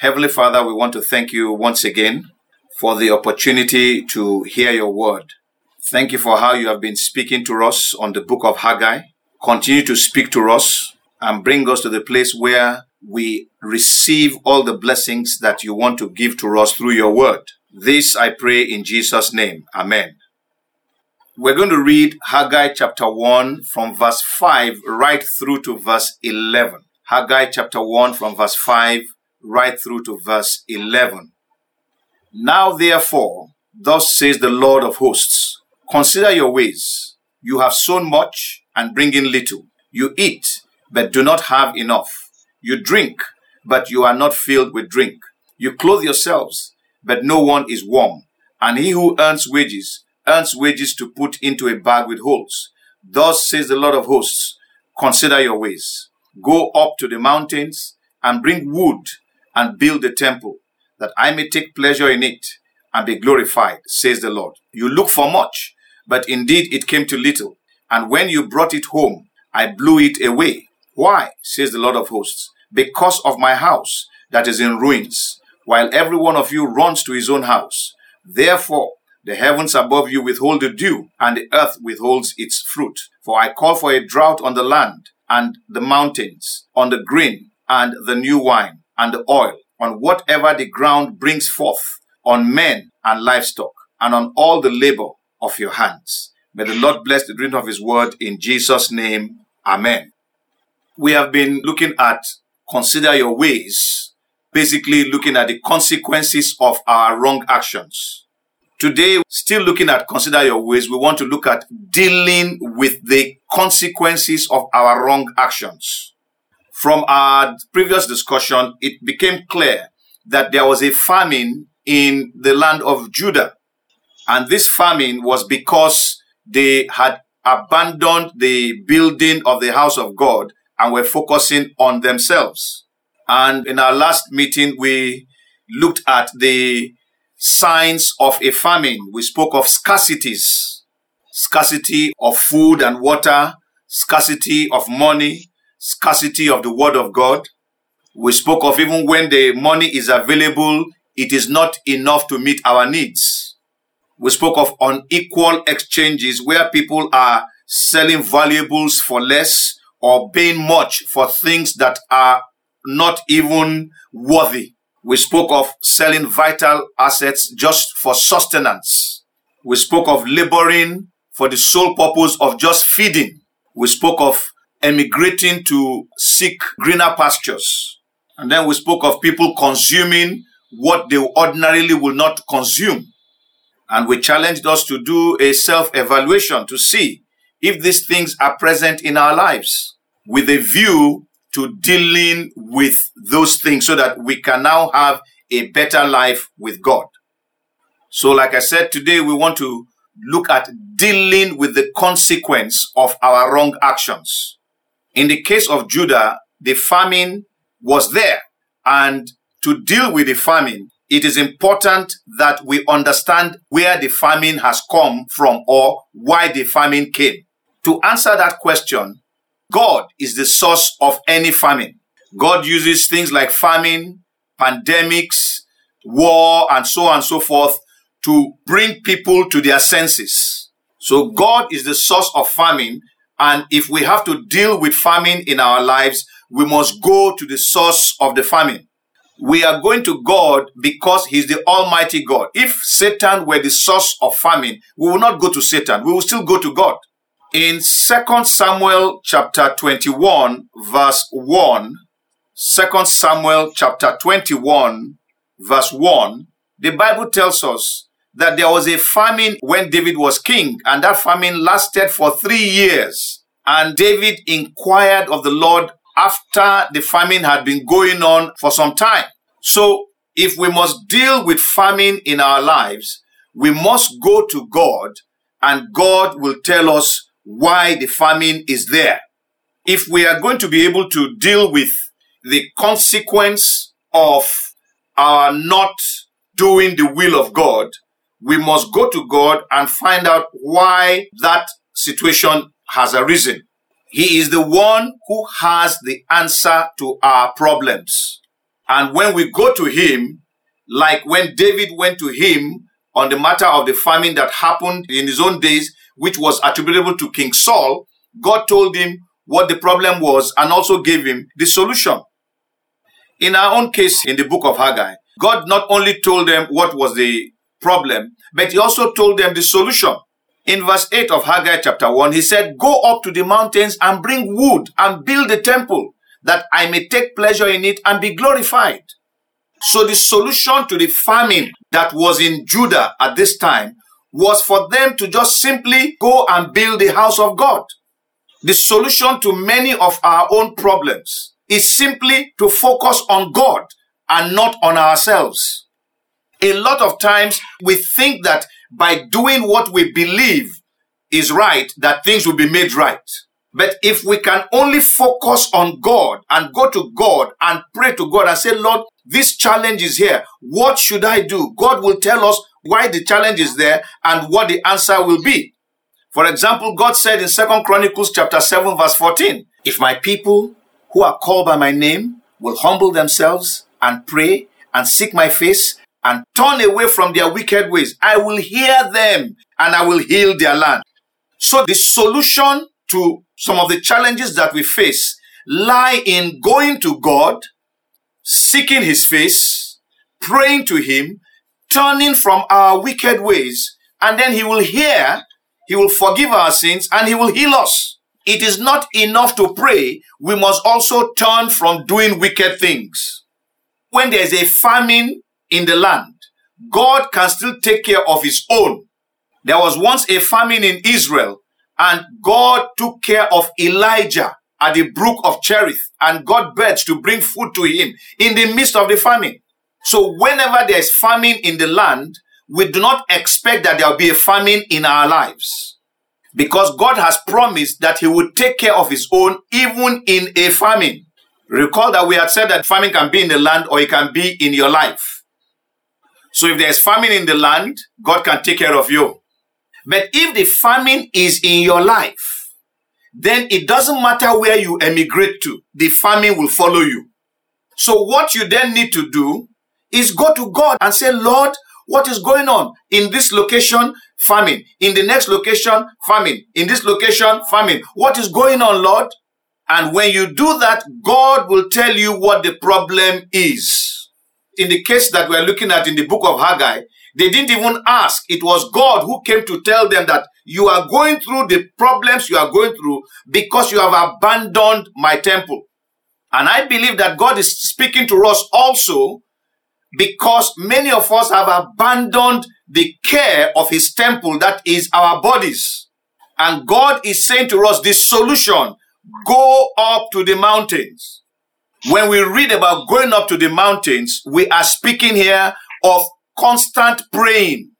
Heavenly Father, we want to thank you once again for the opportunity to hear your word. Thank you for how you have been speaking to us on the book of Haggai. Continue to speak to us and bring us to the place where we receive all the blessings that you want to give to us through your word. This I pray in Jesus' name. Amen. We're going to read Haggai chapter 1 from verse 5 right through to verse 11. Haggai chapter 1 from verse 5 right through to verse 11. Now therefore, thus says the Lord of hosts, consider your ways. You have sown much and bring in little. You eat, but do not have enough. You drink, but you are not filled with drink. You clothe yourselves, but no one is warm. And he who earns wages, earns wages to put into a bag with holes. Thus says the Lord of hosts, consider your ways. Go up to the mountains and bring wood and build the temple, that I may take pleasure in it and be glorified, says the Lord. You look for much, but indeed it came to little. And when you brought it home, I blew it away. Why, says the Lord of hosts? Because of my house that is in ruins, while every one of you runs to his own house. Therefore, the heavens above you withhold the dew, and the earth withholds its fruit. For I call for a drought on the land and the mountains, on the grain and the new wine and the oil, on whatever the ground brings forth, on men and livestock, and on all the labor of your hands. May the Lord bless the reading of his word in Jesus' name. Amen we have been looking at consider your ways, basically looking at the consequences of our wrong actions. Today, still looking at consider your ways, we want to look at dealing with the consequences of our wrong actions. From our previous discussion, it became clear that there was a famine in the land of Judah. And this famine was because they had abandoned the building of the house of God and were focusing on themselves. And in our last meeting, we looked at the signs of a famine. We spoke of scarcities, scarcity of food and water, scarcity of money, scarcity of the word of God. We spoke of even when the money is available, it is not enough to meet our needs. We spoke of unequal exchanges where people are selling valuables for less or paying much for things that are not even worthy. We spoke of selling vital assets just for sustenance. We spoke of laboring for the sole purpose of just feeding. We spoke of emigrating to seek greener pastures. And then we spoke of people consuming what they ordinarily will not consume. And we challenged us to do a self evaluation to see if these things are present in our lives with a view to dealing with those things so that we can now have a better life with God. So, like I said, today we want to look at dealing with the consequence of our wrong actions. In the case of Judah, the famine was there. And to deal with the famine, it is important that we understand where the famine has come from or why the famine came. To answer that question, God is the source of any famine. God uses things like famine, pandemics, war, and so on and so forth to bring people to their senses. So God is the source of famine. And if we have to deal with famine in our lives, we must go to the source of the famine. We are going to God because He's the Almighty God. If Satan were the source of famine, we will not go to Satan. We will still go to God. In 2 Samuel chapter 21 verse 1, 2 Samuel chapter 21 verse 1, the Bible tells us that there was a famine when David was king and that famine lasted for three years. And David inquired of the Lord after the famine had been going on for some time. So if we must deal with famine in our lives, we must go to God and God will tell us why the famine is there. If we are going to be able to deal with the consequence of our not doing the will of God, we must go to God and find out why that situation has arisen. He is the one who has the answer to our problems. And when we go to him, like when David went to him on the matter of the famine that happened in his own days, which was attributable to King Saul, God told him what the problem was and also gave him the solution. In our own case, in the book of Haggai, God not only told them what was the problem, but he also told them the solution. In verse 8 of Haggai chapter 1, he said, Go up to the mountains and bring wood and build the temple, that I may take pleasure in it and be glorified. So the solution to the famine that was in Judah at this time was for them to just simply go and build the house of God. The solution to many of our own problems is simply to focus on God and not on ourselves. A lot of times we think that by doing what we believe is right, that things will be made right. But if we can only focus on God and go to God and pray to God and say, Lord, this challenge is here. What should I do? God will tell us why the challenge is there and what the answer will be. For example, God said in Second Chronicles chapter 7 verse 14, if my people who are called by my name will humble themselves and pray and seek my face and turn away from their wicked ways, I will hear them and I will heal their land. So the solution to some of the challenges that we face lie in going to God, seeking his face, praying to him, turning from our wicked ways, and then he will hear, he will forgive our sins, and he will heal us. It is not enough to pray. We must also turn from doing wicked things. When there is a famine in the land, God can still take care of his own. There was once a famine in Israel and God took care of Elijah at the brook of Cherith and got birds to bring food to him in the midst of the famine. So whenever there is famine in the land, we do not expect that there will be a famine in our lives. Because God has promised that he will take care of his own even in a famine. Recall that we had said that famine can be in the land or it can be in your life. So if there's famine in the land, God can take care of you. But if the famine is in your life, then it doesn't matter where you emigrate to, the famine will follow you. So what you then need to do is go to God and say, Lord, what is going on in this location? Famine. In the next location, famine. In this location, famine. What is going on, Lord? And when you do that, God will tell you what the problem is. In the case that we're looking at in the book of Haggai, they didn't even ask. It was God who came to tell them that you are going through the problems you are going through because you have abandoned my temple. And I believe that God is speaking to us also because many of us have abandoned the care of his temple that is our bodies. And God is saying to us this solution, go up to the mountains. When we read about going up to the mountains, we are speaking here of constant praying.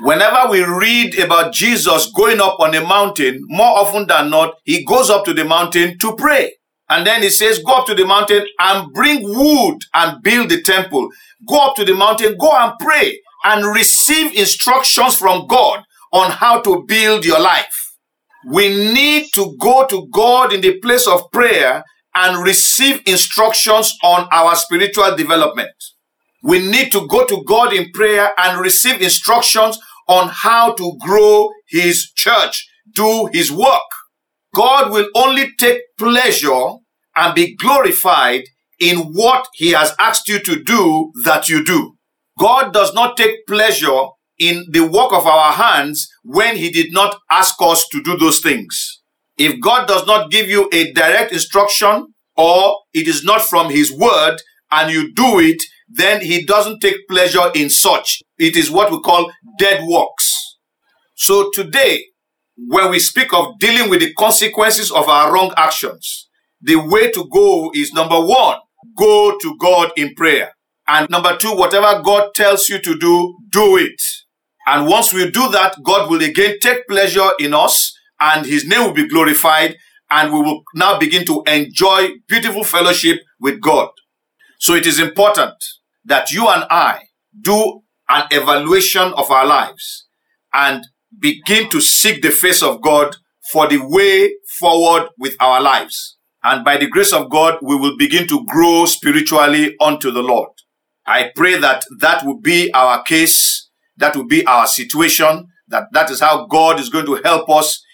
Whenever we read about Jesus going up on a mountain, more often than not, he goes up to the mountain to pray. And then he says, go up to the mountain and bring wood and build the temple. Go up to the mountain, go and pray and receive instructions from God on how to build your life. We need to go to God in the place of prayer and receive instructions on our spiritual development. We need to go to God in prayer and receive instructions on how to grow his church, do his work. God will only take pleasure and be glorified in what he has asked you to do that you do. God does not take pleasure in the work of our hands when he did not ask us to do those things. If God does not give you a direct instruction or it is not from his word and you do it, then he doesn't take pleasure in such. It is what we call dead works. So today, when we speak of dealing with the consequences of our wrong actions, the way to go is number one, go to God in prayer. And number two, whatever God tells you to do, do it. And once we do that, God will again take pleasure in us and his name will be glorified and we will now begin to enjoy beautiful fellowship with God. So it is important that you and I do an evaluation of our lives and begin to seek the face of God for the way forward with our lives. And by the grace of God, we will begin to grow spiritually unto the Lord. I pray that that will be our case. That will be our situation. That that is how God is going to help us